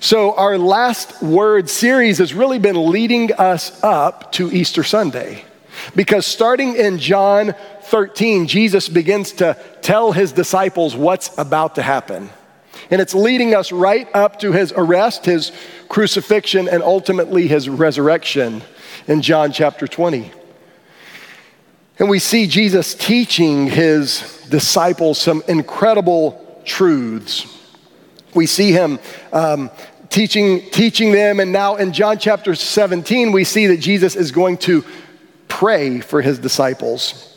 So, our last word series has really been leading us up to Easter Sunday. Because starting in John 13, Jesus begins to tell his disciples what's about to happen. And it's leading us right up to his arrest, his crucifixion, and ultimately his resurrection in John chapter 20. And we see Jesus teaching his disciples some incredible truths. We see him um, teaching, teaching them, and now in John chapter 17, we see that Jesus is going to pray for his disciples.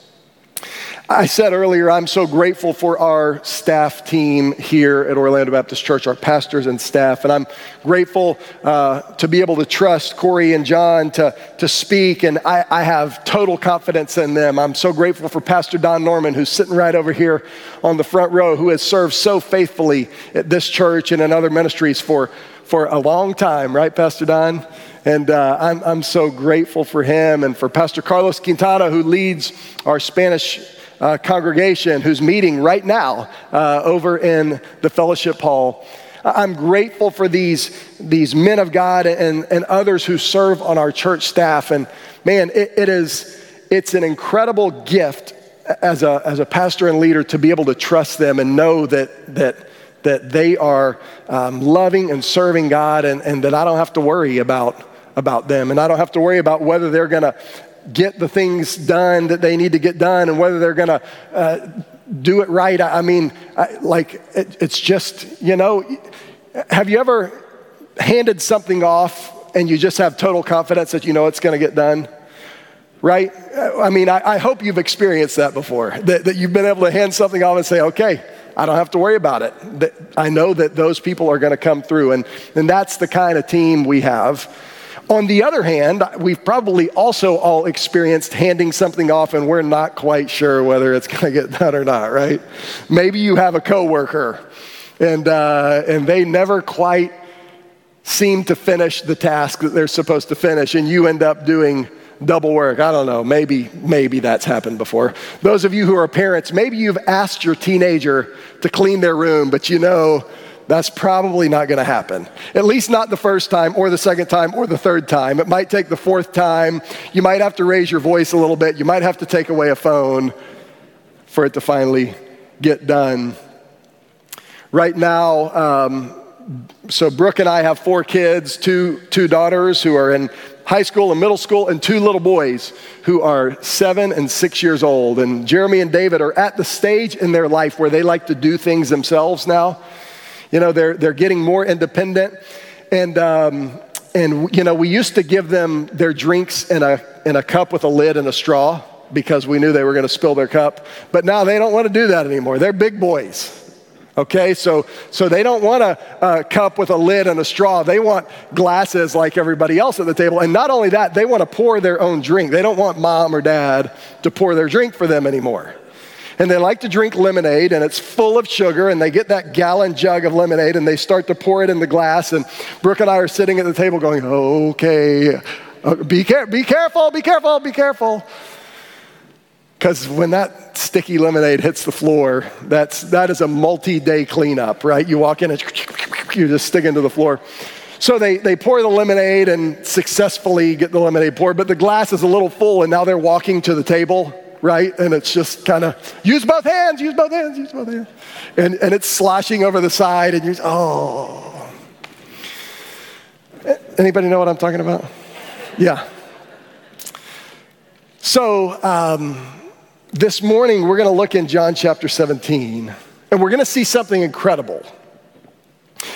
I said earlier, I'm so grateful for our staff team here at Orlando Baptist Church, our pastors and staff, and I'm grateful uh, to be able to trust Corey and John to, to speak, and I, I, have total confidence in them. I'm so grateful for Pastor Don Norman, who's sitting right over here on the front row, who has served so faithfully at this church and in other ministries for, for a long time, right, Pastor Don? And uh, I'm, I'm so grateful for him and for Pastor Carlos Quintana, who leads our Spanish uh, congregation who's meeting right now uh, over in the fellowship hall. I'm grateful for these, these men of God and, and others who serve on our church staff. And man, it, it is, it's an incredible gift as a, as a pastor and leader to be able to trust them and know that, that, that they are um, loving and serving God and, and that I don't have to worry about, about them. And I don't have to worry about whether they're going to get the things done that they need to get done and whether they're going to uh, do it right. I, mean, I, like, it, it's just, you know, have you ever handed something off and you just have total confidence that you know it's going to get done? Right? I mean, I, I, hope you've experienced that before, that, that you've been able to hand something off and say, okay, I don't have to worry about it. I know that those people are going to come through. And, and that's the kind of team we have. On the other hand, we've probably also all experienced handing something off and we're not quite sure whether it's going to get done or not, right? Maybe you have a coworker and, uh, and they never quite seem to finish the task that they're supposed to finish and you end up doing double work. I don't know. Maybe, maybe that's happened before. Those of you who are parents, maybe you've asked your teenager to clean their room, but you know that's probably not going to happen. At least not the first time, or the second time, or the third time. It might take the fourth time. You might have to raise your voice a little bit. You might have to take away a phone for it to finally get done. Right now, um, so Brooke and I have four kids, two, two daughters who are in high school and middle school, and two little boys who are seven and six years old. And Jeremy and David are at the stage in their life where they like to do things themselves now. You know, they're, they're getting more independent. And, um, and, you know, we used to give them their drinks in a, in a cup with a lid and a straw because we knew they were going to spill their cup. But now they don't want to do that anymore. They're big boys. Okay, so, so they don't want a, a, cup with a lid and a straw. They want glasses like everybody else at the table. And not only that, they want to pour their own drink. They don't want mom or dad to pour their drink for them anymore and they like to drink lemonade and it's full of sugar and they get that gallon jug of lemonade and they start to pour it in the glass. And brooke and i are sitting at the table going okay uh, be, care- be careful be careful be careful. Because when that sticky lemonade hits the floor that's that is a multi-day cleanup right? You walk in and you just stick into the floor. So they, they pour the lemonade and successfully get the lemonade poured, but the glass is a little full, and now they're walking to the table right? And it's just kind of use both hands, use both hands, use both hands. And, and it's sloshing over the side, and you're, oh. Anybody know what I'm talking about? Yeah. So um, this morning, we're going to look in John chapter 17, and we're going to see something incredible.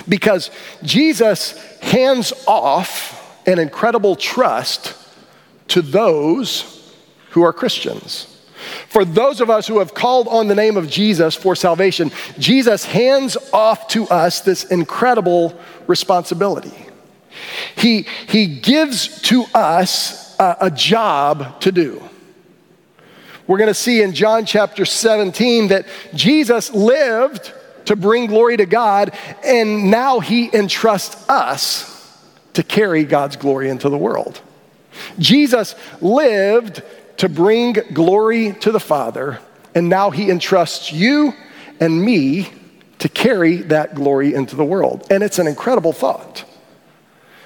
Because Jesus hands off an incredible trust to those who are Christians. For those of us who have called on the name of Jesus for salvation, Jesus hands off to us this incredible responsibility. He, he gives to us a, a job to do. We're going to see in John chapter 17 that Jesus lived to bring glory to God, and now he entrusts us to carry God's glory into the world. Jesus lived to bring glory to the Father, and now He entrusts you and me to carry that glory into the world. And it's an incredible thought.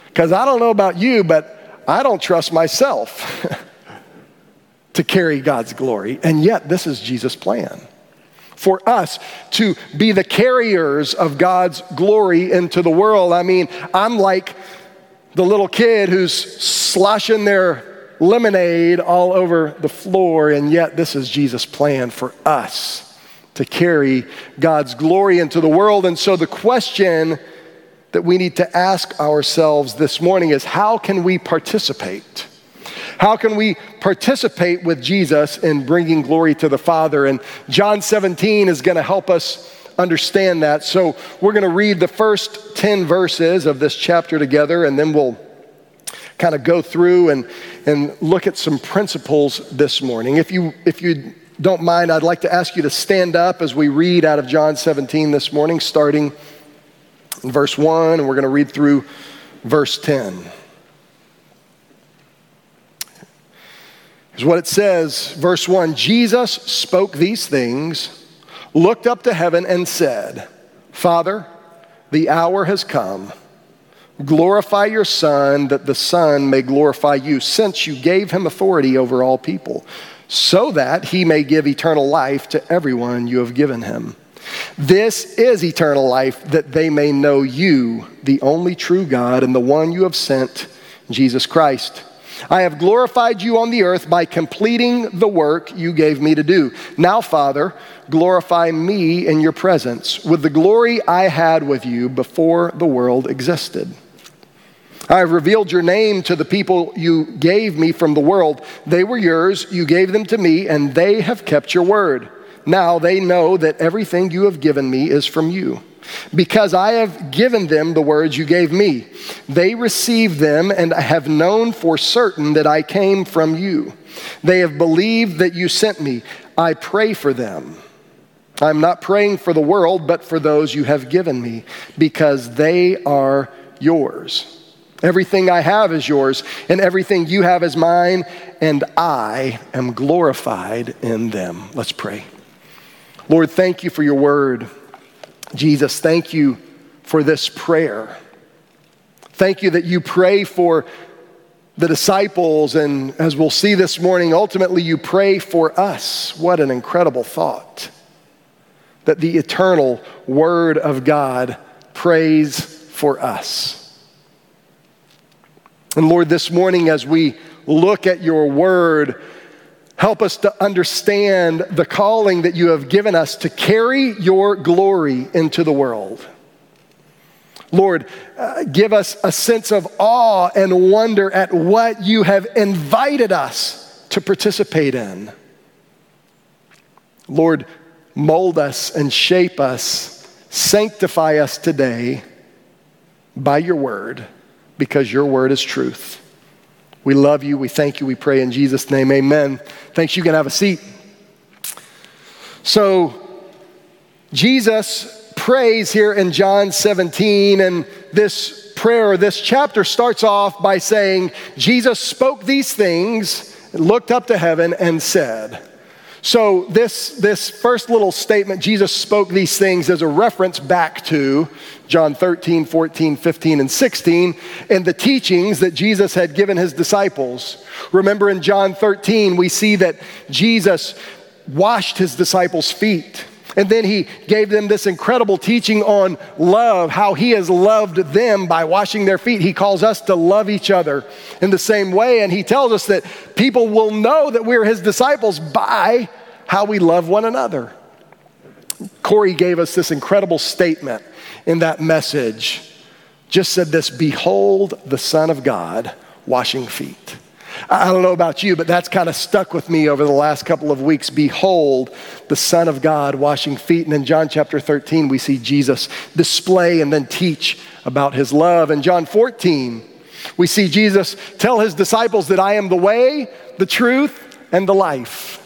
Because I don't know about you, but I don't trust myself to carry God's glory. And yet, this is Jesus' plan for us to be the carriers of God's glory into the world. I mean, I'm like the little kid who's sloshing their lemonade all over the floor, and yet this is Jesus' plan for us to carry God's glory into the world. And so the question that we need to ask ourselves this morning is how can we participate? How can we participate with Jesus in bringing glory to the Father? And John 17 is going to help us understand that. So we're going to read the first 10 verses of this chapter together, and then we'll kind of go through and, and look at some principles this morning. If you, if you don't mind, I'd like to ask you to stand up as we read out of John 17 this morning, starting in verse 1, and we're going to read through verse 10. Here's what it says, verse 1 Jesus spoke these things, looked up to heaven, and said, Father, the hour has come. Glorify your Son, that the Son may glorify you, since you gave him authority over all people, so that he may give eternal life to everyone you have given him. This is eternal life, that they may know you, the only true God, and the one you have sent, Jesus Christ. I have glorified you on the earth by completing the work you gave me to do. Now, Father, glorify me in your presence with the glory I had with you before the world existed. I have revealed your name to the people you gave me from the world. They were yours, you gave them to me, and they have kept your word. Now they know that everything you have given me is from you. Because I have given them the words you gave me. They received them and have known for certain that I came from you. They have believed that you sent me. I pray for them. I'm not praying for the world, but for those you have given me, because they are yours. Everything I have is yours, and everything you have is mine, and I am glorified in them. Let's pray. Lord, thank you for your word. Jesus, thank you for this prayer. Thank you that you pray for the disciples, and as we'll see this morning, ultimately you pray for us. What an incredible thought that the eternal Word of God prays for us. And Lord, this morning as we look at your Word, Help us to understand the calling that you have given us to carry your glory into the world. Lord, uh, give us a sense of awe and wonder at what you have invited us to participate in. Lord, mold us and shape us, sanctify us today by your word, because your word is truth. We love you. We thank you. We pray in Jesus' name. Amen. Thanks. You can have a seat. So, Jesus prays here in John 17, and this prayer, this chapter starts off by saying, Jesus spoke these things, looked up to heaven, and said, so, this, this first little statement, Jesus spoke these things as a reference back to John 13, 14, 15, and 16, and the teachings that Jesus had given his disciples. Remember in John 13, we see that Jesus washed his disciples' feet. And then he gave them this incredible teaching on love, how he has loved them by washing their feet. He calls us to love each other in the same way. And he tells us that people will know that we're his disciples by how we love one another. Corey gave us this incredible statement in that message. Just said this Behold the Son of God washing feet. I don't know about you, but that's kind of stuck with me over the last couple of weeks. Behold the Son of God washing feet. And in John chapter 13, we see Jesus display and then teach about his love. In John 14, we see Jesus tell his disciples that I am the way, the truth, and the life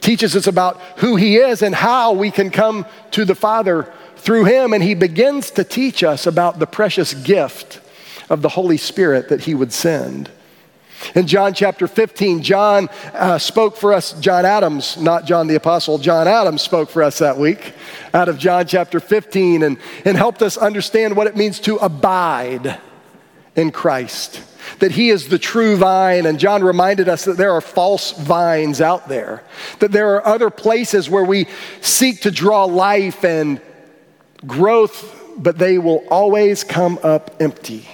teaches us about who he is and how we can come to the Father through him. And he begins to teach us about the precious gift of the Holy Spirit that he would send. In John chapter 15, John uh, spoke for us, John Adams, not John the Apostle, John Adams spoke for us that week out of John chapter 15 and, and helped us understand what it means to abide in Christ. That he is the true vine, and John reminded us that there are false vines out there, that there are other places where we seek to draw life and growth, but they will always come up empty.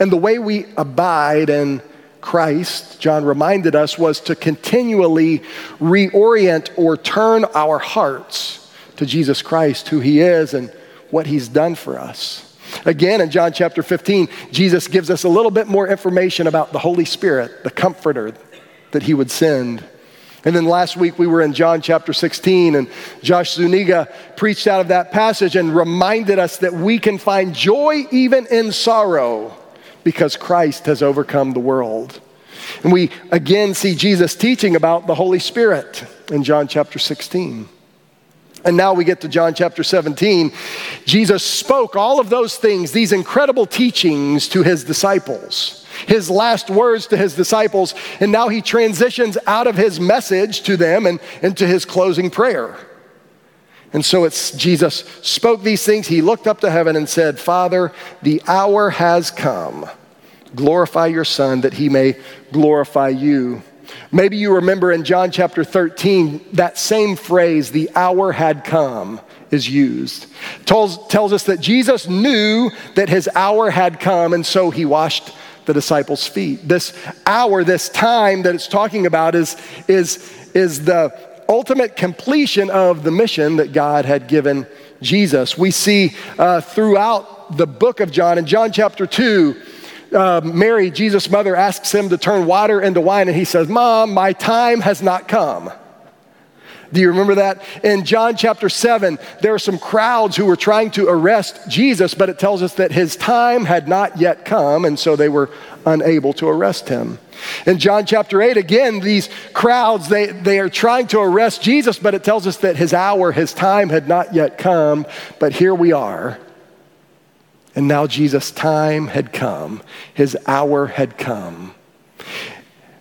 And the way we abide in Christ, John reminded us, was to continually reorient or turn our hearts to Jesus Christ, who he is and what he's done for us. Again, in John chapter 15, Jesus gives us a little bit more information about the Holy Spirit, the comforter that he would send. And then last week we were in John chapter 16, and Josh Zuniga preached out of that passage and reminded us that we can find joy even in sorrow because Christ has overcome the world. And we again see Jesus teaching about the Holy Spirit in John chapter 16. And now we get to John chapter 17. Jesus spoke all of those things, these incredible teachings to his disciples, his last words to his disciples, and now he transitions out of his message to them and into his closing prayer. And so it's Jesus spoke these things. He looked up to heaven and said, Father, the hour has come. Glorify your Son that he may glorify you. Maybe you remember in John chapter 13, that same phrase, the hour had come, is used. Tells, tells us that Jesus knew that his hour had come, and so he washed the disciples' feet. This hour, this time that it's talking about, is, is, is the ultimate completion of the mission that God had given Jesus. We see uh, throughout the book of John, in John chapter 2, uh, Mary, Jesus' mother, asks him to turn water into wine, and he says, Mom, my time has not come. Do you remember that? In John chapter 7, there are some crowds who were trying to arrest Jesus, but it tells us that his time had not yet come, and so they were unable to arrest him. In John chapter 8, again, these crowds, they, they are trying to arrest Jesus, but it tells us that his hour, his time had not yet come. But here we are. And now Jesus' time had come, his hour had come.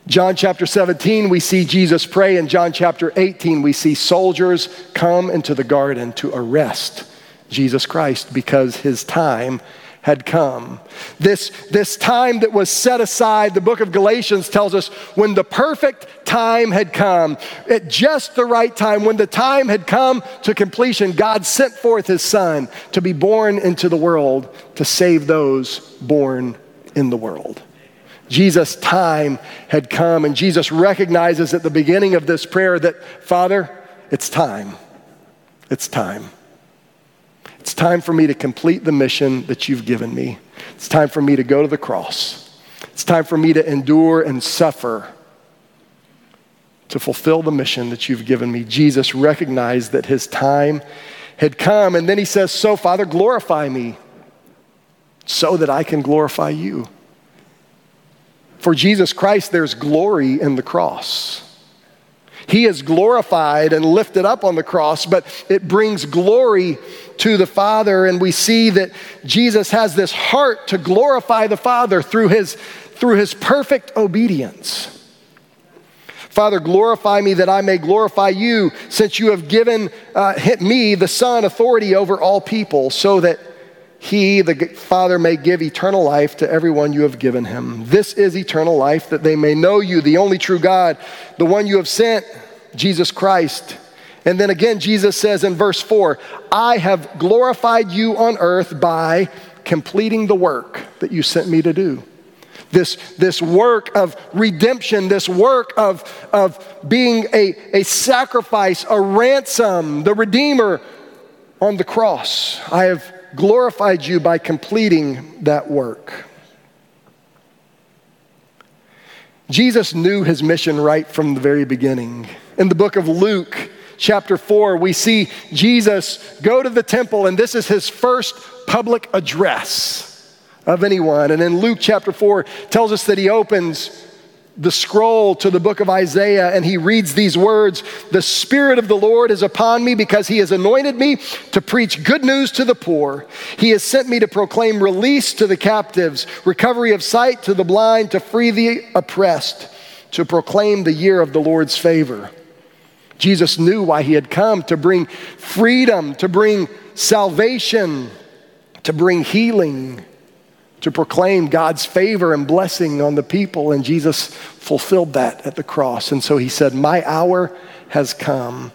John chapter 17, we see Jesus pray. In John chapter 18, we see soldiers come into the garden to arrest Jesus Christ because his time had come. This, this time that was set aside, the book of Galatians tells us when the perfect time had come, at just the right time, when the time had come to completion, God sent forth his son to be born into the world to save those born in the world. Jesus' time had come, and Jesus recognizes at the beginning of this prayer that, Father, it's time. It's time. It's time for me to complete the mission that you've given me. It's time for me to go to the cross. It's time for me to endure and suffer to fulfill the mission that you've given me. Jesus recognized that his time had come, and then he says, So, Father, glorify me so that I can glorify you. For Jesus Christ, there's glory in the cross. He is glorified and lifted up on the cross, but it brings glory to the Father. And we see that Jesus has this heart to glorify the Father through his, through his perfect obedience. Father, glorify me that I may glorify you, since you have given uh, me, the Son, authority over all people, so that he, the Father, may give eternal life to everyone you have given him. This is eternal life, that they may know you, the only true God, the one you have sent, Jesus Christ. And then again, Jesus says in verse 4 I have glorified you on earth by completing the work that you sent me to do. This, this work of redemption, this work of, of being a, a sacrifice, a ransom, the Redeemer on the cross. I have glorified you by completing that work. Jesus knew his mission right from the very beginning. In the book of Luke, chapter 4, we see Jesus go to the temple, and this is his first public address of anyone. And in Luke chapter 4, tells us that he opens the scroll to the book of Isaiah and he reads these words The Spirit of the Lord is upon me because he has anointed me to preach good news to the poor. He has sent me to proclaim release to the captives, recovery of sight to the blind, to free the oppressed, to proclaim the year of the Lord's favor. Jesus knew why he had come to bring freedom, to bring salvation, to bring healing to proclaim God's favor and blessing on the people, and Jesus fulfilled that at the cross. And so he said, My hour has come.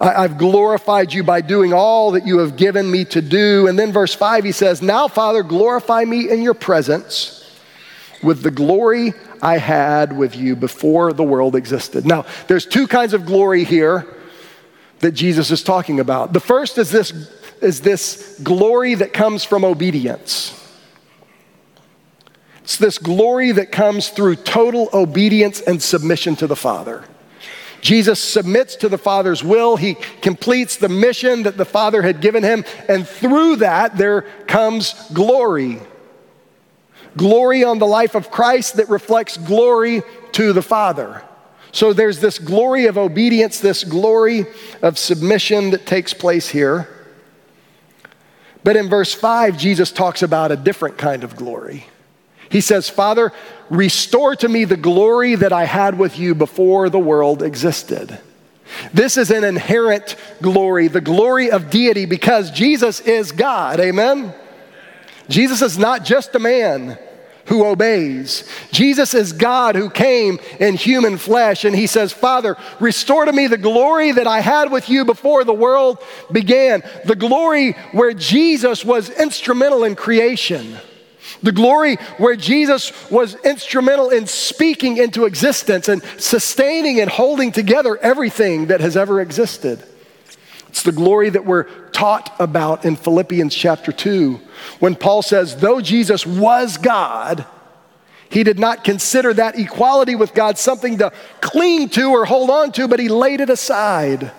I, have glorified you by doing all that you have given me to do. And then verse 5, he says, Now, Father, glorify me in your presence with the glory I had with you before the world existed. Now, there's two kinds of glory here that Jesus is talking about. The first is this, is this glory that comes from obedience. It's this glory that comes through total obedience and submission to the Father. Jesus submits to the Father's will. He completes the mission that the Father had given him. And through that, there comes glory. Glory on the life of Christ that reflects glory to the Father. So there's this glory of obedience, this glory of submission that takes place here. But in verse 5, Jesus talks about a different kind of glory. He says, Father, restore to me the glory that I had with you before the world existed. This is an inherent glory, the glory of deity, because Jesus is God. Amen? Jesus is not just a man who obeys. Jesus is God who came in human flesh, and he says, Father, restore to me the glory that I had with you before the world began, the glory where Jesus was instrumental in creation. The glory where Jesus was instrumental in speaking into existence and sustaining and holding together everything that has ever existed. It's the glory that we're taught about in Philippians chapter 2 when Paul says, though Jesus was God, he did not consider that equality with God something to cling to or hold on to, but he laid it aside.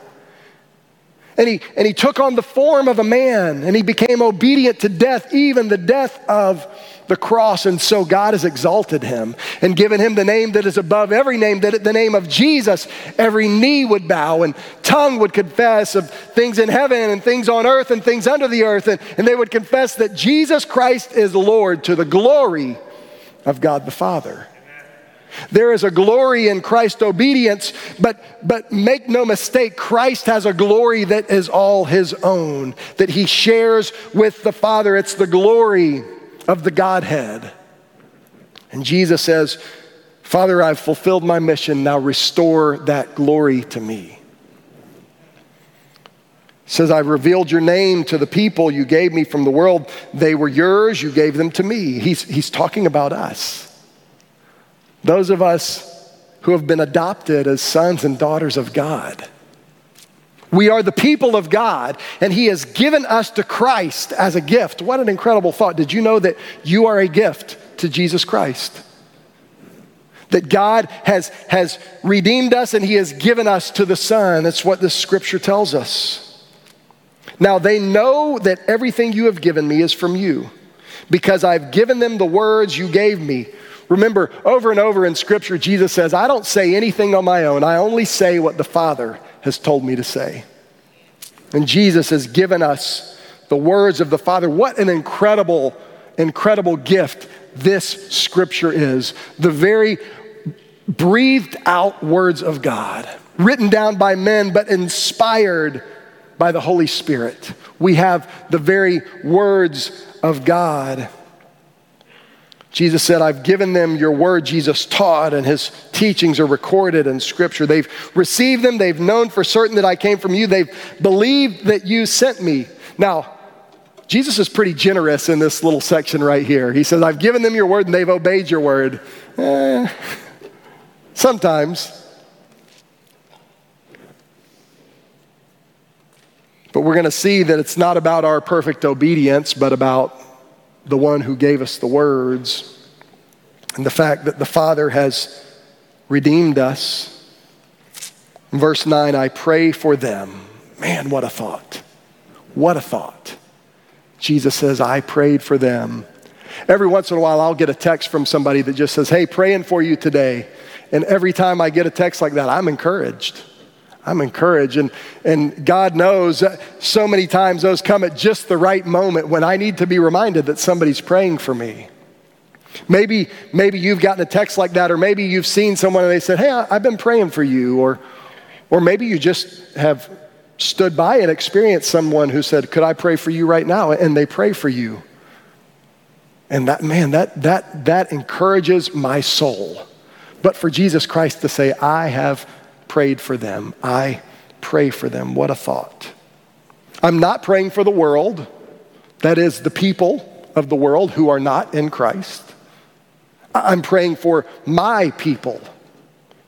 And he, and he took on the form of a man and he became obedient to death, even the death of the cross. And so God has exalted him and given him the name that is above every name, that at the name of Jesus, every knee would bow and tongue would confess of things in heaven and things on earth and things under the earth. And, and they would confess that Jesus Christ is Lord to the glory of God the Father. There is a glory in Christ's obedience, but, but make no mistake, Christ has a glory that is all his own, that he shares with the Father. It's the glory of the Godhead. And Jesus says, Father, I've fulfilled my mission. Now restore that glory to me. He says, I've revealed your name to the people you gave me from the world. They were yours, you gave them to me. He's, he's talking about us. Those of us who have been adopted as sons and daughters of God. We are the people of God, and He has given us to Christ as a gift. What an incredible thought. Did you know that you are a gift to Jesus Christ? That God has, has redeemed us and He has given us to the Son. That's what this scripture tells us. Now, they know that everything you have given me is from you, because I've given them the words you gave me. Remember, over and over in Scripture, Jesus says, I don't say anything on my own. I only say what the Father has told me to say. And Jesus has given us the words of the Father. What an incredible, incredible gift this Scripture is. The very breathed out words of God, written down by men, but inspired by the Holy Spirit. We have the very words of God. Jesus said, I've given them your word, Jesus taught, and his teachings are recorded in scripture. They've received them, they've known for certain that I came from you, they've believed that you sent me. Now, Jesus is pretty generous in this little section right here. He says, I've given them your word and they've obeyed your word. Eh, sometimes. But we're going to see that it's not about our perfect obedience, but about the one who gave us the words, and the fact that the Father has redeemed us. In verse 9, I pray for them. Man, what a thought. What a thought. Jesus says, I prayed for them. Every once in a while, I'll get a text from somebody that just says, Hey, praying for you today. And every time I get a text like that, I'm encouraged. I'm encouraged. And, and God knows so many times those come at just the right moment when I need to be reminded that somebody's praying for me. Maybe, maybe you've gotten a text like that, or maybe you've seen someone and they said, Hey, I've been praying for you. Or, or maybe you just have stood by and experienced someone who said, Could I pray for you right now? And they pray for you. And that, man, that, that, that encourages my soul. But for Jesus Christ to say, I have prayed for them, I pray for them, what a thought. I'm not praying for the world, that is, the people of the world who are not in Christ. I'm praying for my people,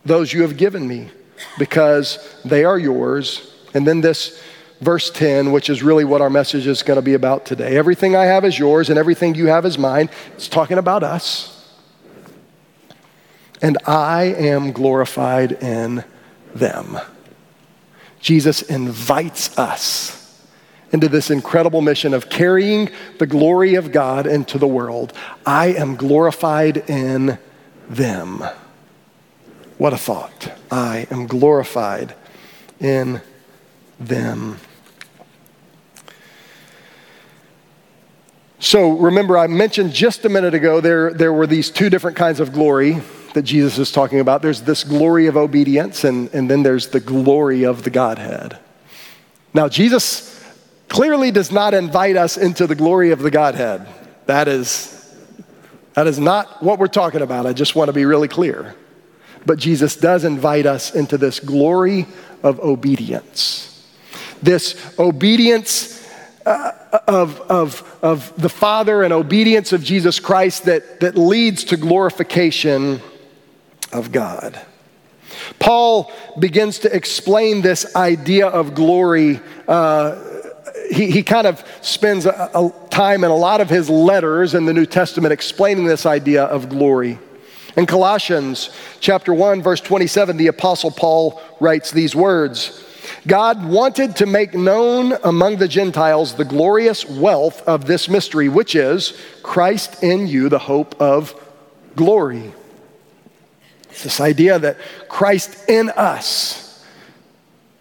those you have given me, because they are yours. And then this verse 10, which is really what our message is going to be about today. Everything I have is yours, and everything you have is mine. It's talking about us. And I am glorified in them. Jesus invites us into this incredible mission of carrying the glory of God into the world. I am glorified in them. What a thought. I am glorified in them. So remember, I mentioned just a minute ago there, there were these two different kinds of glory that Jesus is talking about. There's this glory of obedience, and, and then there's the glory of the Godhead. Now, Jesus clearly does not invite us into the glory of the Godhead. That is, that is not what we're talking about. I just want to be really clear. But Jesus does invite us into this glory of obedience. This obedience uh, of, of, of the Father and obedience of Jesus Christ that, that leads to glorification of God. Paul begins to explain this idea of glory uh, he, he kind of spends a, a time in a lot of his letters in the New Testament explaining this idea of glory. In Colossians chapter 1 verse 27 the apostle Paul writes these words God wanted to make known among the Gentiles the glorious wealth of this mystery which is Christ in you the hope of glory. It's this idea that Christ in us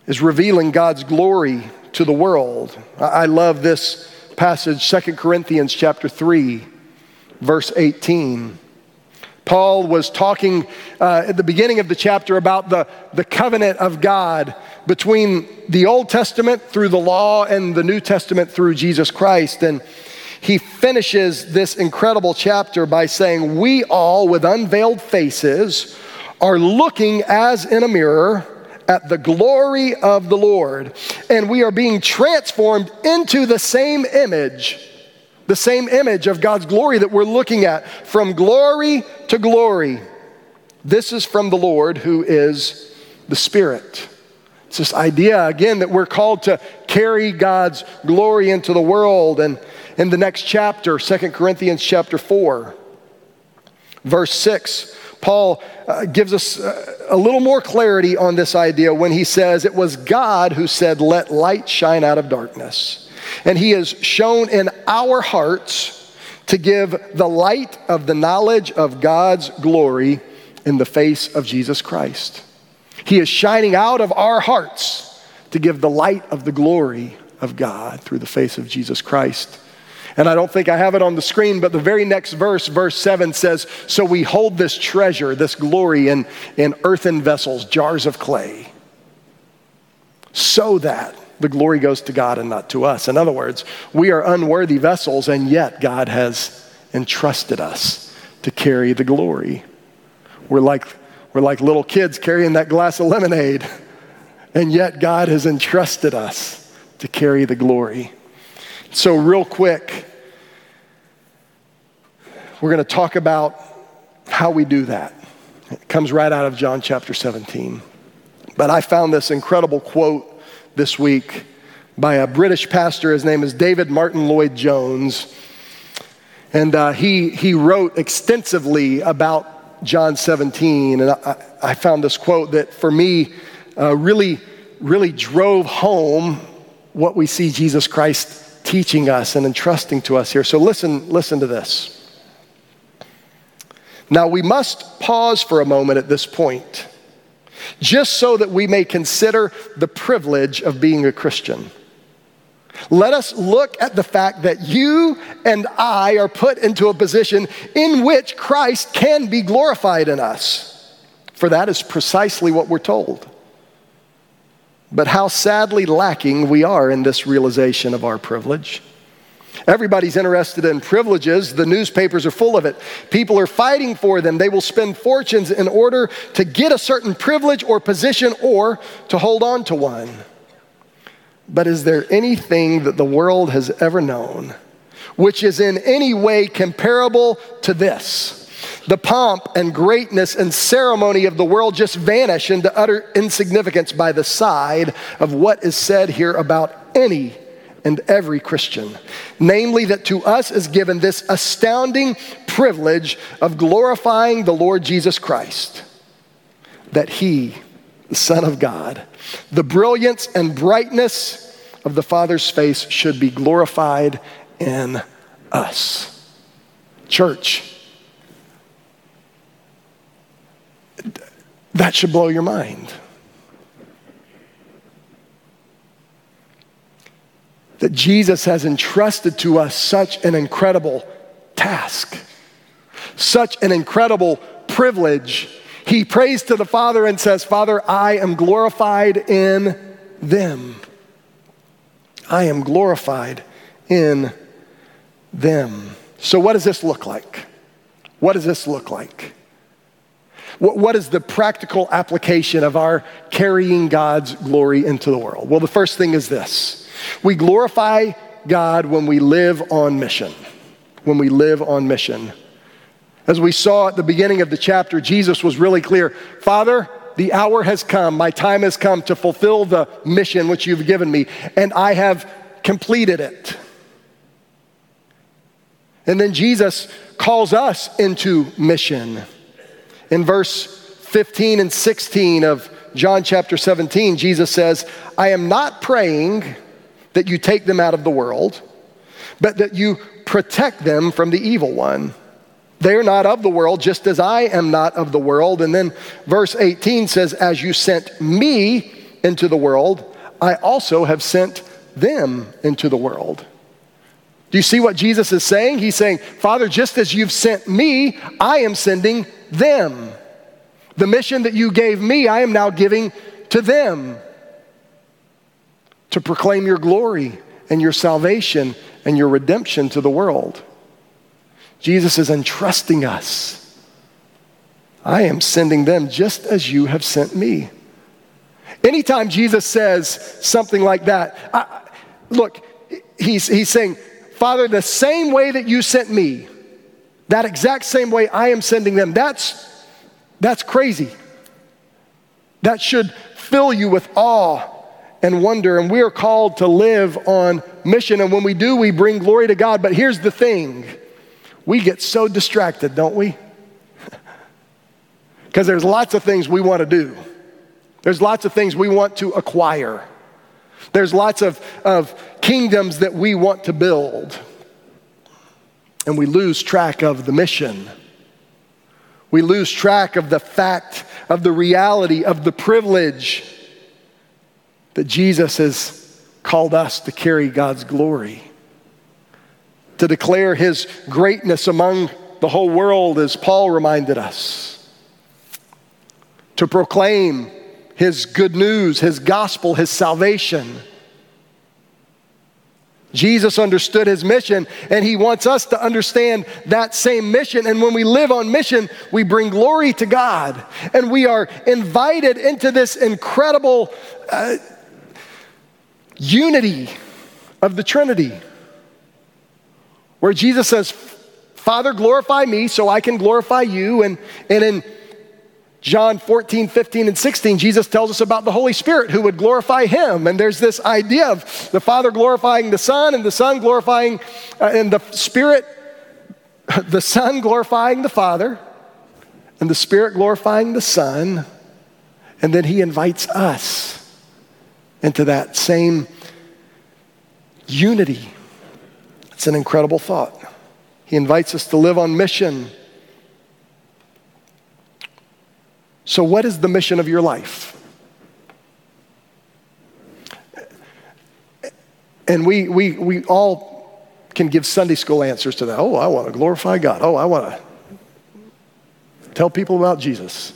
is revealing God's glory to the world. I love this passage, Second Corinthians chapter 3, verse 18. Paul was talking uh, at the beginning of the chapter about the, the covenant of God between the Old Testament through the law and the New Testament through Jesus Christ. And he finishes this incredible chapter by saying, We all, with unveiled faces, are looking as in a mirror at the glory of the Lord, and we are being transformed into the same image, the same image of God's glory that we're looking at, from glory to glory. This is from the Lord who is the Spirit. It's this idea, again, that we're called to carry God's glory into the world. And in the next chapter, Second Corinthians chapter 4, verse 6, Paul uh, gives us uh, a little more clarity on this idea when he says, It was God who said, Let light shine out of darkness. And he has shown in our hearts to give the light of the knowledge of God's glory in the face of Jesus Christ. He is shining out of our hearts to give the light of the glory of God through the face of Jesus Christ. And I don't think I have it on the screen, but the very next verse, verse 7 says, So we hold this treasure, this glory in, in earthen vessels, jars of clay, so that the glory goes to God and not to us. In other words, we are unworthy vessels, and yet God has entrusted us to carry the glory. We're like, we're like little kids carrying that glass of lemonade, and yet God has entrusted us to carry the glory. So, real quick, we're going to talk about how we do that. It comes right out of John chapter 17. But I found this incredible quote this week by a British pastor. His name is David Martyn Lloyd Jones. And uh, he, he wrote extensively about John 17. And I, I found this quote that for me uh, really, really drove home what we see Jesus Christ teaching us and entrusting to us here. So listen, listen to this. Now, we must pause for a moment at this point, just so that we may consider the privilege of being a Christian. Let us look at the fact that you and I are put into a position in which Christ can be glorified in us. For that is precisely what we're told. But how sadly lacking we are in this realization of our privilege. Everybody's interested in privileges. The newspapers are full of it. People are fighting for them. They will spend fortunes in order to get a certain privilege or position or to hold on to one. But is there anything that the world has ever known which is in any way comparable to this? The pomp and greatness and ceremony of the world just vanish into utter insignificance by the side of what is said here about any and every Christian. Namely, that to us is given this astounding privilege of glorifying the Lord Jesus Christ, that He, the Son of God, the brilliance and brightness of the Father's face should be glorified in us. Church, that should blow your mind. that Jesus has entrusted to us such an incredible task, such an incredible privilege. He prays to the Father and says, Father, I am glorified in them. I am glorified in them. So, what does this look like? What does this look like? What, what is the practical application of our carrying God's glory into the world? Well, the first thing is this we glorify God when we live on mission. When we live on mission. As we saw at the beginning of the chapter, Jesus was really clear Father, the hour has come, my time has come to fulfill the mission which you've given me, and I have completed it. And then Jesus calls us into mission. In verse 15 and 16 of John chapter 17, Jesus says, I am not praying that you take them out of the world, but that you protect them from the evil one. They are not of the world, just as I am not of the world. And then verse 18 says, As you sent me into the world, I also have sent them into the world. Do you see what Jesus is saying? He's saying, Father, just as you've sent me, I am sending them. The mission that you gave me, I am now giving to them to proclaim your glory and your salvation and your redemption to the world. Jesus is entrusting us. I am sending them just as you have sent me. Anytime Jesus says something like that, I, look, he's, he's saying, Father, the same way that you sent me, that exact same way I am sending them, that's, that's crazy. That should fill you with awe and wonder, and we are called to live on mission. And when we do, we bring glory to God. But here's the thing we get so distracted, don't we? Because there's lots of things we want to do, there's lots of things we want to acquire, there's lots of, of kingdoms that we want to build. And we lose track of the mission. We lose track of the fact, of the reality, of the privilege that Jesus has called us to carry God's glory, to declare his greatness among the whole world, as Paul reminded us, to proclaim his good news, his gospel, his salvation. Jesus understood his mission, and he wants us to understand that same mission. And when we live on mission, we bring glory to God, and we are invited into this incredible. Uh, unity of the Trinity, where Jesus says, Father, glorify me so I can glorify you. And, and in John 14, 15, and 16, Jesus tells us about the Holy Spirit who would glorify him. And there's this idea of the Father glorifying the Son and the Son glorifying, uh, and the Spirit, the Son glorifying the Father, and the Spirit glorifying the Son. And then he invites us into that same unity. It's an incredible thought. He invites us to live on mission. So, what is the mission of your life? And we, we, we all can give Sunday school answers to that. Oh, I want to glorify God. Oh, I want to tell people about Jesus.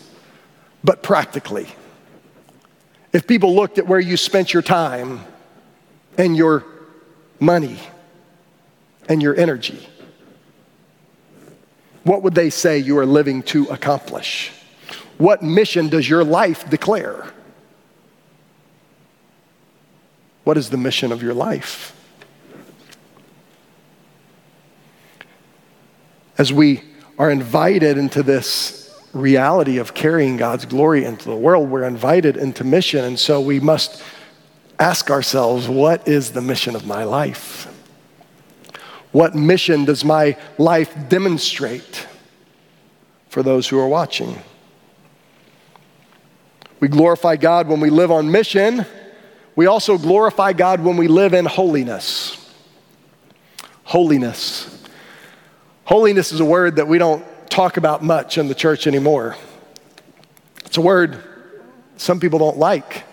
But practically, if people looked at where you spent your time and your money and your energy, what would they say you are living to accomplish? What mission does your life declare? What is the mission of your life? As we are invited into this reality of carrying God's glory into the world, we're invited into mission. And so we must ask ourselves what is the mission of my life? What mission does my life demonstrate for those who are watching? We glorify God when we live on mission. We also glorify God when we live in holiness. Holiness. Holiness is a word that we don't talk about much in the church anymore. It's a word some people don't like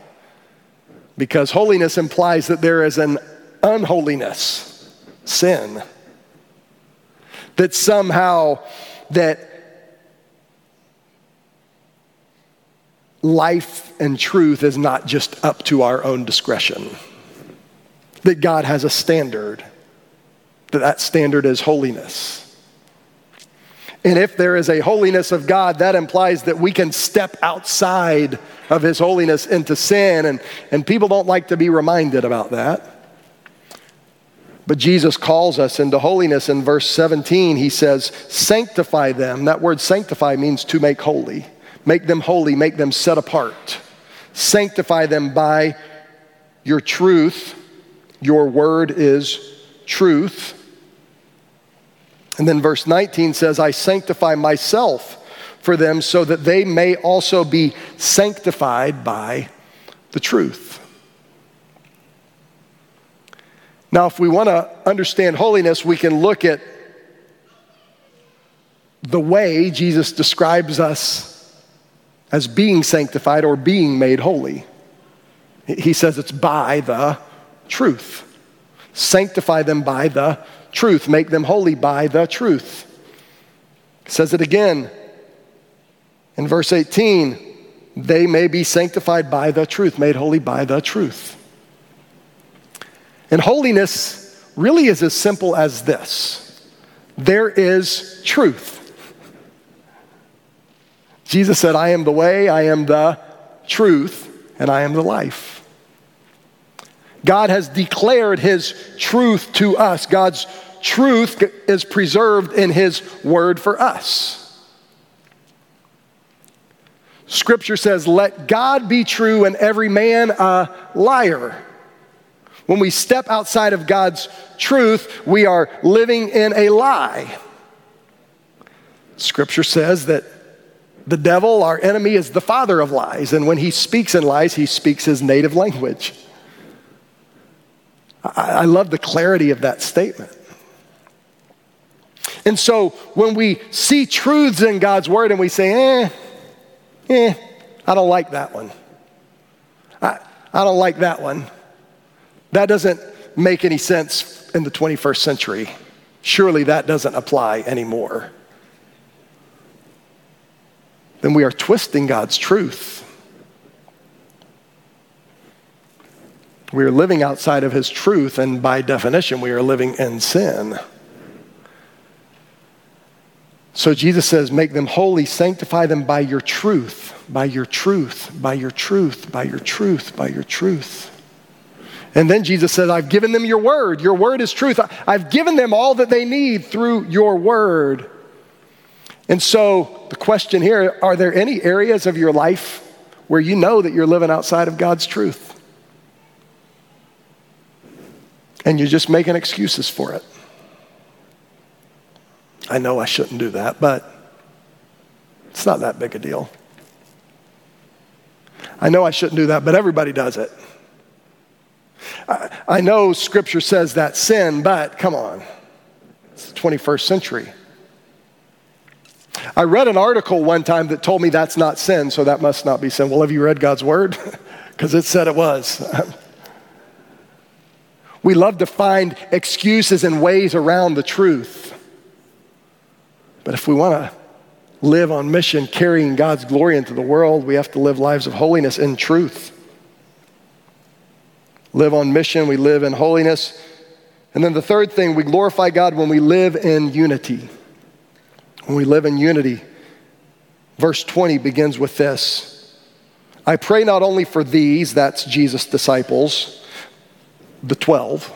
because holiness implies that there is an unholiness, sin, that somehow that life and truth is not just up to our own discretion. That God has a standard, that that standard is holiness. And if there is a holiness of God, that implies that we can step outside of His holiness into sin. And, and people don't like to be reminded about that. But Jesus calls us into holiness in verse 17. He says, Sanctify them. That word sanctify means to make holy. Make them holy, make them set apart. Sanctify them by your truth. Your word is truth. And then verse 19 says, I sanctify myself for them so that they may also be sanctified by the truth. Now, if we want to understand holiness, we can look at the way Jesus describes us as being sanctified or being made holy. He says it's by the truth. Sanctify them by the truth. Make them holy by the truth. says it again in verse 18 they may be sanctified by the truth, made holy by the truth. And holiness really is as simple as this there is truth. Jesus said, I am the way, I am the truth, and I am the life. God has declared his truth to us. God's truth is preserved in His word for us. Scripture says, Let God be true and every man a liar. When we step outside of God's truth, we are living in a lie. Scripture says that the devil, our enemy, is the father of lies, and when he speaks in lies, he speaks his native language. I, I love the clarity of that statement. And so when we see truths in God's word and we say, eh, eh, I don't like that one. I, I don't like that one. That doesn't make any sense in the 21st century. Surely that doesn't apply anymore. Then we are twisting God's truth. We are living outside of His truth, and by definition, we are living in sin. So Jesus says, Make them holy, sanctify them by your truth, by your truth, by your truth, by your truth, by your truth. And then Jesus says, I've given them your word. Your word is truth. I've given them all that they need through your word. And so the question here are there any areas of your life where you know that you're living outside of God's truth? And you're just making excuses for it. I know I shouldn't do that, but it's not that big a deal. I know I shouldn't do that, but everybody does it. I, I know scripture says that sin, but come on, it's the 21st century. I read an article one time that told me that's not sin, so that must not be sin. Well, have you read God's word? Because it said it was. we love to find excuses and ways around the truth. But if we want to live on mission, carrying God's glory into the world, we have to live lives of holiness in truth. Live on mission, we live in holiness. And then the third thing, we glorify God when we live in unity. When we live in unity. Verse 20 begins with this I pray not only for these, that's Jesus' disciples, the 12,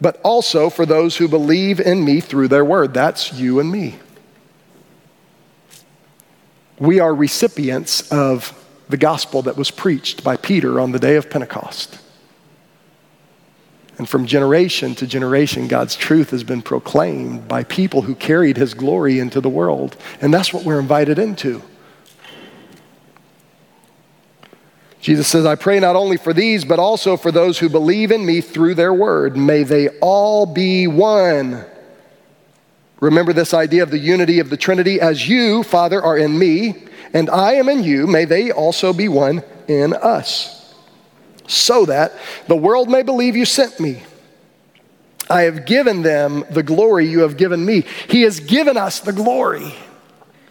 but also for those who believe in me through their word. That's you and me we are recipients of the gospel that was preached by Peter on the day of Pentecost. And from generation to generation, God's truth has been proclaimed by people who carried his glory into the world. And that's what we're invited into. Jesus says, I pray not only for these, but also for those who believe in me through their word. May they all be one Remember this idea of the unity of the Trinity as you, Father, are in me, and I am in you, may they also be one in us, so that the world may believe you sent me. I have given them the glory you have given me. He has given us the glory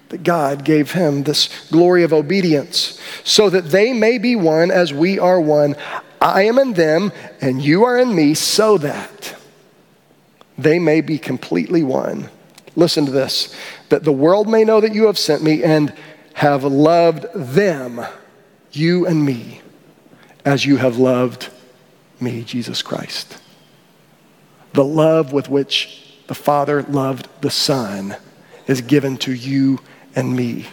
that God gave him, this glory of obedience, so that they may be one as we are one. I am in them, and you are in me, so that they may be completely one listen to this, that the world may know that you have sent me and have loved them, you and me, as you have loved me, Jesus Christ. The love with which the Father loved the Son is given to you and me.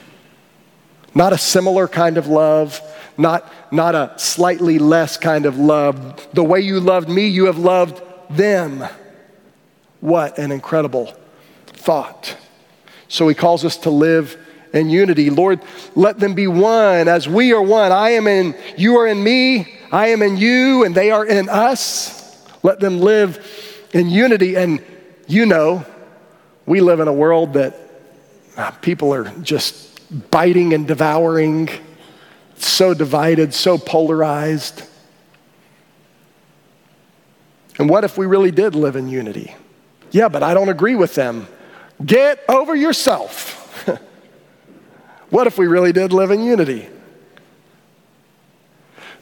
Not a similar kind of love, not, not a slightly less kind of love. The way you loved me, you have loved them. What an incredible thought. So he calls us to live in unity. Lord, let them be one as we are one. I am in, you are in me, I am in you, and they are in us. Let them live in unity. And you know, we live in a world that uh, people are just biting and devouring, so divided, so polarized. And what if we really did live in unity? Yeah, but I don't agree with them. Get over yourself. What if we really did live in unity?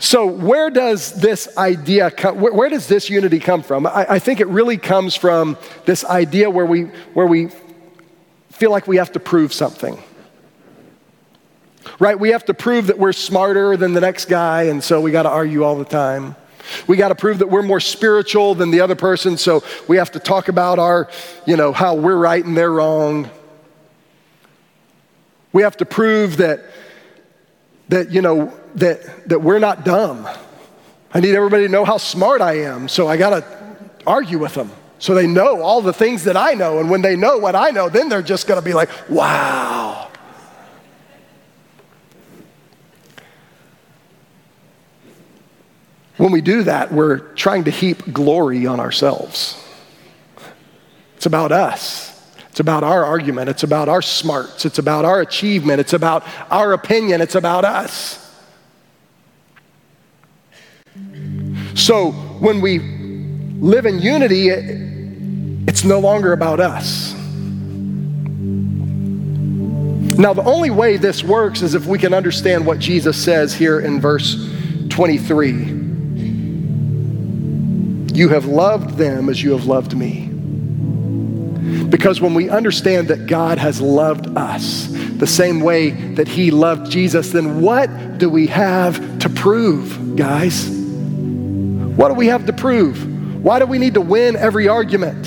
So, where does this idea come, where, where does this unity come from? I, I, think it really comes from this idea where we, where we feel like we have to prove something. Right? We have to prove that we're smarter than the next guy, and so we got to argue all the time. We got to prove that we're more spiritual than the other person, so we have to talk about our, you know, how we're right and they're wrong. We have to prove that that you know that that we're not dumb. I need everybody to know how smart I am, so I got to argue with them. So they know all the things that I know, and when they know what I know, then they're just to be like, "Wow." When we do that, we're trying to heap glory on ourselves. It's about us. It's about our argument. It's about our smarts. It's about our achievement. It's about our opinion. It's about us. So when we live in unity, it, it's no longer about us. Now, the only way this works is if we can understand what Jesus says here in verse 23. You have loved them as you have loved me. Because when we understand that God has loved us the same way that He loved Jesus, then what do we have to prove, guys? What do we have to prove? Why do we need to win every argument?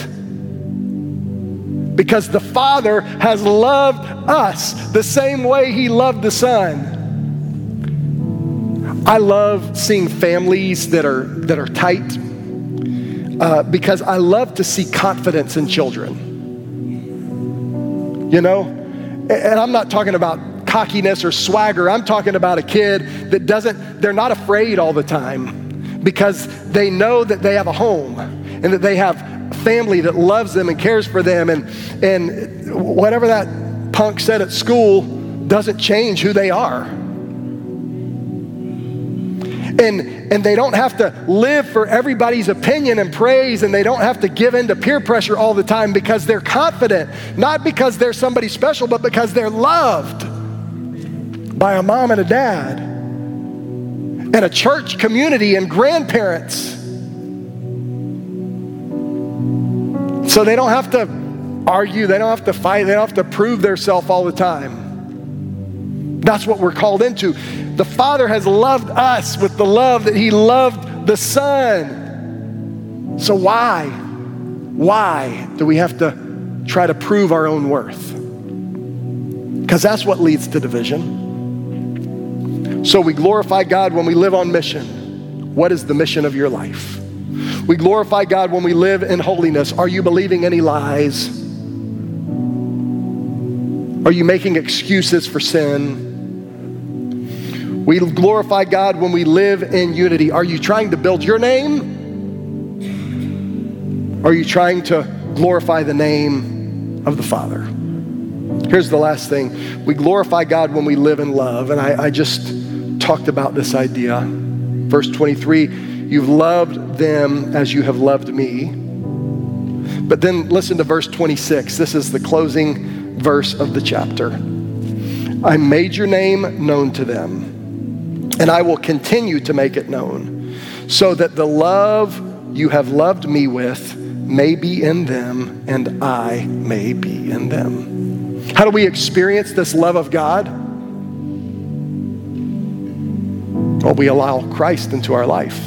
Because the Father has loved us the same way He loved the Son. I love seeing families that are, that are tight uh, because I love to see confidence in children. You know? And I'm not talking about cockiness or swagger. I'm talking about a kid that doesn't, they're not afraid all the time because they know that they have a home and that they have family that loves them and cares for them and, and whatever that punk said at school doesn't change who they are. And, and they don't have to live for everybody's opinion and praise, and they don't have to give in to peer pressure all the time because they're confident, not because they're somebody special, but because they're loved by a mom and a dad, and a church community and grandparents. So they don't have to argue, they don't have to fight, they don't have to prove themselves all the time. That's what we're called into. The Father has loved us with the love that He loved the Son. So why? Why do we have to try to prove our own worth? Because that's what leads to division. So we glorify God when we live on mission. What is the mission of your life? We glorify God when we live in holiness. Are you believing any lies? Are you making excuses for sin? We glorify God when we live in unity. Are you trying to build your name? Are you trying to glorify the name of the Father? Here's the last thing we glorify God when we live in love. And I, I just talked about this idea. Verse 23 You've loved them as you have loved me. But then listen to verse 26. This is the closing verse of the chapter. I made your name known to them, and I will continue to make it known, so that the love you have loved me with may be in them, and I may be in them. How do we experience this love of God? Well, we allow Christ into our life.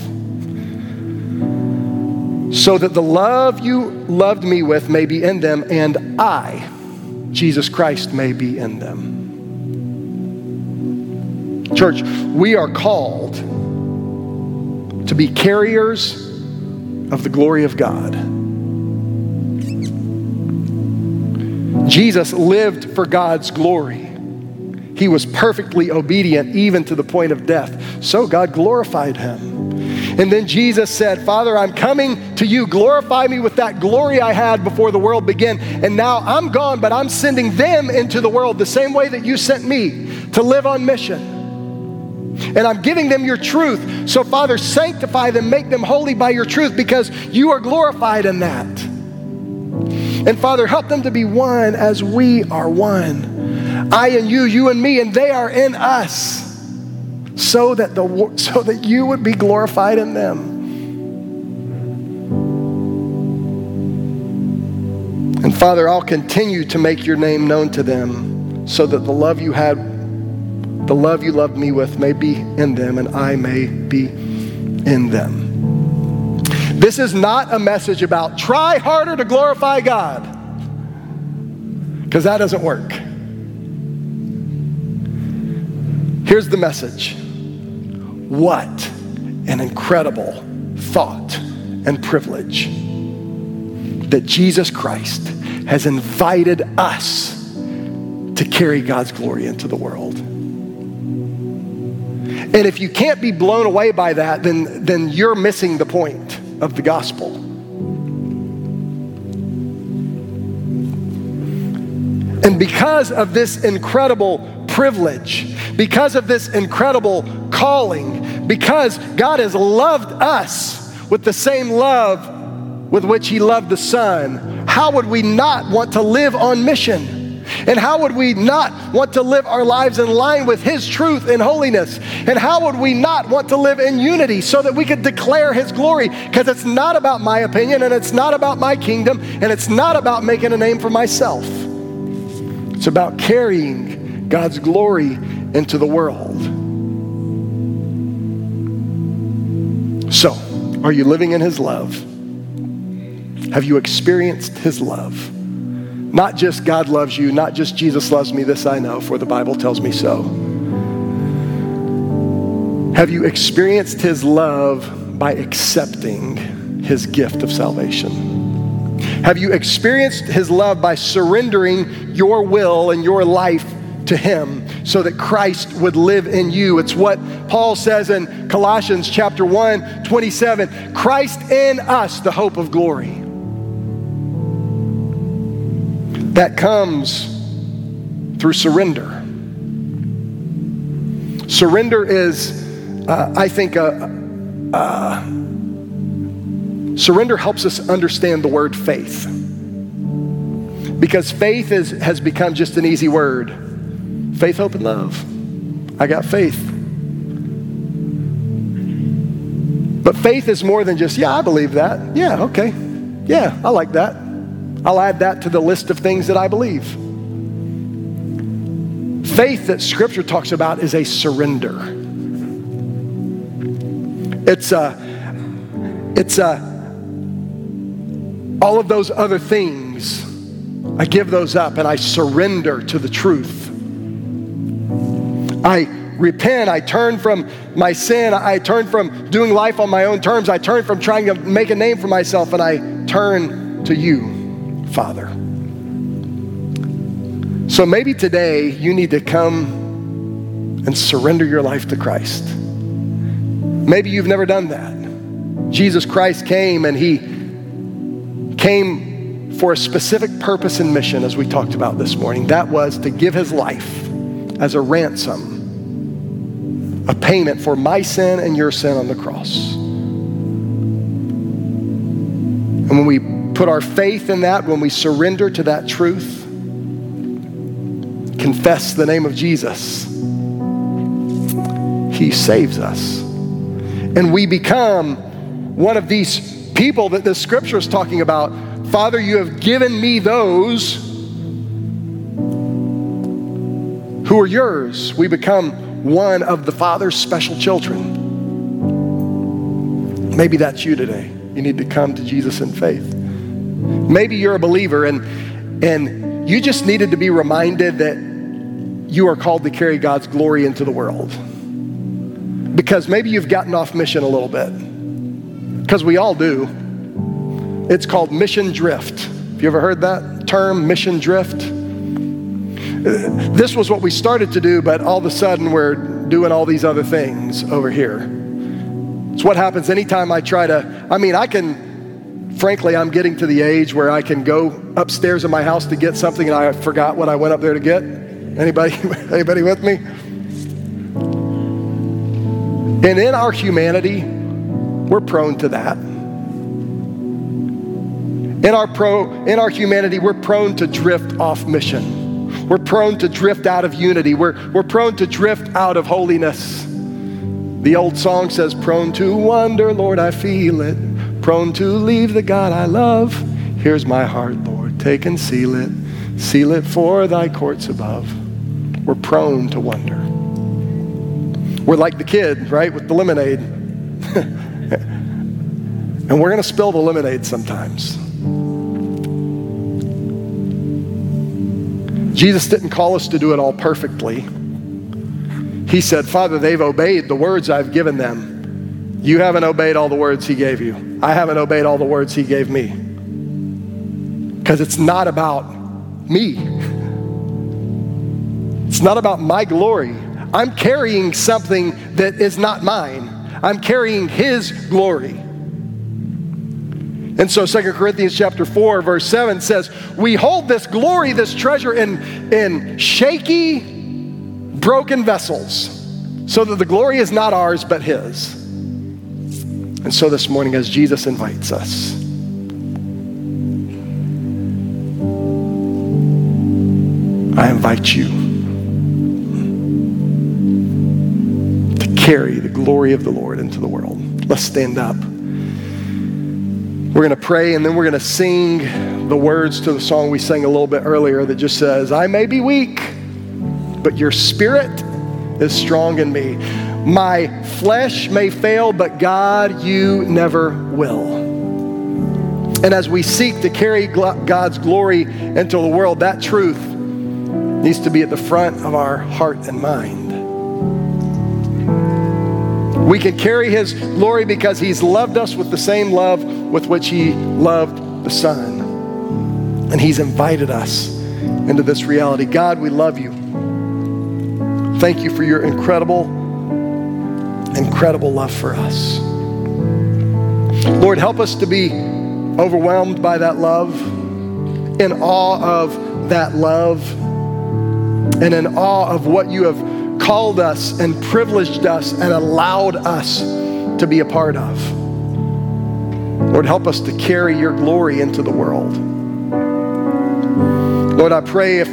So that the love you loved me with may be in them, and I, Jesus Christ, may be in them. Church, we are called to be carriers of the glory of God. Jesus lived for God's glory. He was perfectly obedient, even to the point of death. So God glorified him. And then Jesus said, Father, I'm coming to you. Glorify me with that glory I had before the world began. And now I'm gone, but I'm sending them into the world the same way that you sent me to live on mission. And I'm giving them your truth. So, Father, sanctify them, make them holy by your truth because you are glorified in that. And Father, help them to be one as we are one. I and you, you and me, and they are in us, so that, the, so that you would be glorified in them. And Father, I'll continue to make your name known to them so that the love you had, the love you loved me with, may be in them and I may be in them. This is not a message about try harder to glorify God, because that doesn't work. Here's the message What an incredible thought and privilege that Jesus Christ has invited us to carry God's glory into the world. And if you can't be blown away by that, then, then you're missing the point of the gospel. And because of this incredible privilege, because of this incredible calling, because God has loved us with the same love with which He loved the Son, how would we not want to live on mission? And how would we not want to live our lives in line with His truth and holiness? And how would we not want to live in unity so that we could declare His glory? Because it's not about my opinion and it's not about my kingdom and it's not about making a name for myself. It's about carrying God's glory into the world. So, are you living in His love? Have you experienced His love? Not just God loves you, not just Jesus loves me, this I know, for the Bible tells me so. Have you experienced His love by accepting His gift of salvation? Have you experienced His love by surrendering your will and your life to him so that Christ would live in you. It's what Paul says in Colossians chapter 1, 27. Christ in us, the hope of glory. That comes through surrender. Surrender is, uh, I think, a, uh, surrender helps us understand the word faith. Because faith is, has become just an easy word faith, hope, and love. I got faith. But faith is more than just, yeah, I believe that. Yeah, okay. Yeah, I like that. I'll add that to the list of things that I believe. Faith that Scripture talks about is a surrender. It's a, it's a, all of those other things, I give those up and I surrender to the truth. I repent. I turn from my sin. I turn from doing life on my own terms. I turn from trying to make a name for myself and I turn to you, Father. So maybe today you need to come and surrender your life to Christ. Maybe you've never done that. Jesus Christ came and he came for a specific purpose and mission, as we talked about this morning. That was to give his life as a ransom a payment for my sin and your sin on the cross. And when we put our faith in that, when we surrender to that truth, confess the name of Jesus, He saves us. And we become one of these people that the scripture is talking about. Father, you have given me those who are yours. We become one of the Father's special children. Maybe that's you today. You need to come to Jesus in faith. Maybe you're a believer and, and you just needed to be reminded that you are called to carry God's glory into the world. Because maybe you've gotten off mission a little bit. Because we all do. It's called mission drift. Have you ever heard that term, mission drift? This was what we started to do, but all of a sudden we're doing all these other things over here. It's what happens anytime I try to, I mean, I can, frankly, I'm getting to the age where I can go upstairs in my house to get something and I forgot what I went up there to get. Anybody, anybody with me? And in our humanity, we're prone to that. In our, pro, in our humanity, we're prone to drift off mission. We're prone to drift out of unity. We're, we're prone to drift out of holiness. The old song says, Prone to wander, Lord, I feel it. Prone to leave the God I love. Here's my heart, Lord, take and seal it. Seal it for thy courts above. We're prone to wonder. We're like the kid, right, with the lemonade. and we're going to spill the lemonade sometimes. Jesus didn't call us to do it all perfectly. He said, Father, they've obeyed the words I've given them. You haven't obeyed all the words He gave you. I haven't obeyed all the words He gave me. Because it's not about me, it's not about my glory. I'm carrying something that is not mine, I'm carrying His glory. And so Second Corinthians chapter 4, verse 7 says, We hold this glory, this treasure in, in shaky, broken vessels, so that the glory is not ours, but his. And so this morning, as Jesus invites us, I invite you to carry the glory of the Lord into the world. Let's stand up. We're going to pray and then we're going to sing the words to the song we sang a little bit earlier that just says, I may be weak, but your spirit is strong in me. My flesh may fail, but God, you never will. And as we seek to carry God's glory into the world, that truth needs to be at the front of our heart and mind. We can carry his glory because he's loved us with the same love with which he loved the Son. And he's invited us into this reality. God, we love you. Thank you for your incredible, incredible love for us. Lord, help us to be overwhelmed by that love, in awe of that love, and in awe of what you have called us and privileged us and allowed us to be a part of. Lord, help us to carry your glory into the world. Lord, I pray if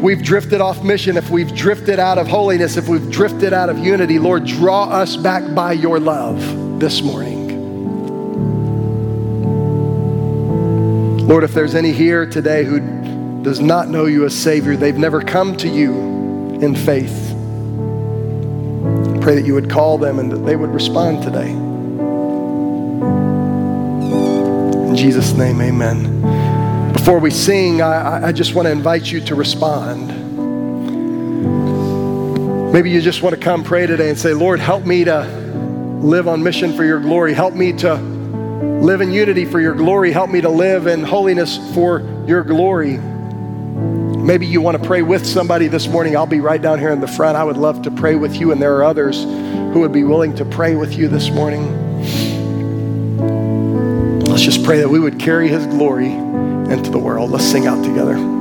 we've drifted off mission, if we've drifted out of holiness, if we've drifted out of unity, Lord, draw us back by your love this morning. Lord, if there's any here today who does not know you as Savior, they've never come to you in faith. Pray that you would call them and that they would respond today. In Jesus' name, amen. Before we sing, I, I just want to invite you to respond. Maybe you just want to come pray today and say, Lord, help me to live on mission for your glory. Help me to live in unity for your glory. Help me to live in holiness for your glory. Maybe you want to pray with somebody this morning. I'll be right down here in the front. I would love to pray with you, and there are others who would be willing to pray with you this morning. Let's just pray that we would carry his glory into the world. Let's sing out together.